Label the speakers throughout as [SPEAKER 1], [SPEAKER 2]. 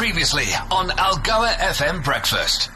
[SPEAKER 1] Previously on Algoa FM Breakfast.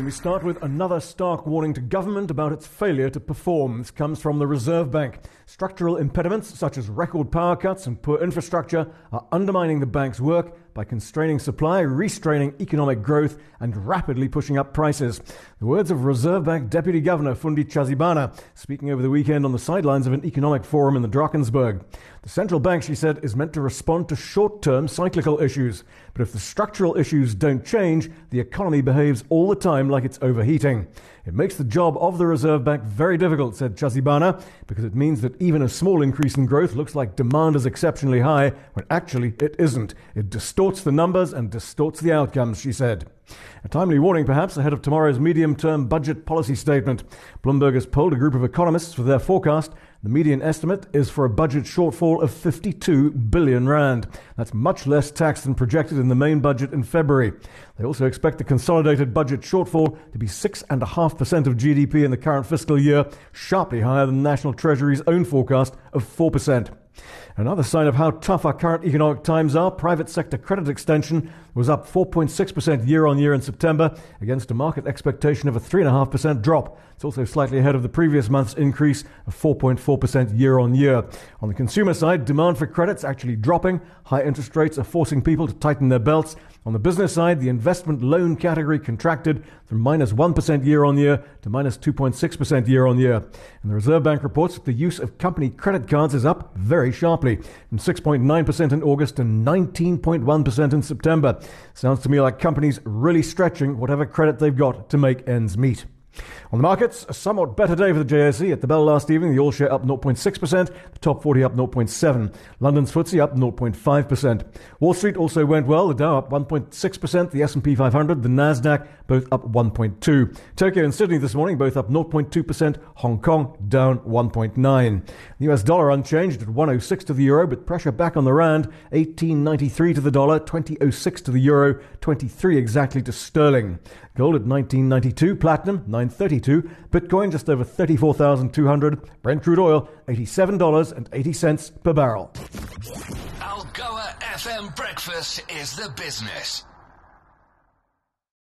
[SPEAKER 2] We start with another stark warning to government about its failure to perform. This comes from the Reserve Bank. Structural impediments such as record power cuts and poor infrastructure are undermining the bank's work by constraining supply, restraining economic growth, and rapidly pushing up prices. The words of Reserve Bank Deputy Governor Fundi Tshazibana, speaking over the weekend on the sidelines of an economic forum in the Drakensberg. The central bank, she said, is meant to respond to short term cyclical issues. But if the structural issues don't change, the economy behaves all the time like it's overheating. It makes the job of the Reserve Bank very difficult, said Tshazibana, because it means that even a small increase in growth looks like demand is exceptionally high, when actually it isn't. It distorts the numbers and distorts the outcomes, she said. A timely warning, perhaps, ahead of tomorrow's medium term budget policy statement. Bloomberg has polled a group of economists for their forecast. The median estimate is for a budget shortfall of 52 billion rand. That's much less tax than projected in the main budget in February. They also expect the consolidated budget shortfall to be 6.5% of GDP in the current fiscal year, sharply higher than the National Treasury's own forecast of 4%. Another sign of how tough our current economic times are, private sector credit extension was up 4.6% year on year in September against a market expectation of a 3.5% drop. It's also slightly ahead of the previous month's increase of 4.4% year on year. On the consumer side, demand for credits actually dropping. High interest rates are forcing people to tighten their belts. On the business side, the investment loan category contracted from minus 1 year on year to minus 2.6% year on year. And the Reserve Bank reports that the use of company credit cards is up very sharply from 6.9% in August to 19.1% in September. Sounds to me like companies really stretching whatever credit they've got to make ends meet. On the markets, a somewhat better day for the JSE. At the bell last evening, the all share up 0.6%, the top 40 up 0.7%. London's FTSE up 0.5%. Wall Street also went well. The Dow up 1.6%, the S&P 500, the Nasdaq both up 1.2. Tokyo and Sydney this morning both up 0.2%. Hong Kong down 1.9. The US dollar unchanged at 106 to the euro, but pressure back on the rand. 18.93 to the dollar, 20.06 to the euro, 23 exactly to sterling. Gold at 1992, platinum 932, Bitcoin just over 34,200, Brent crude oil $87.80 per barrel.
[SPEAKER 1] Algoa FM Breakfast is the business.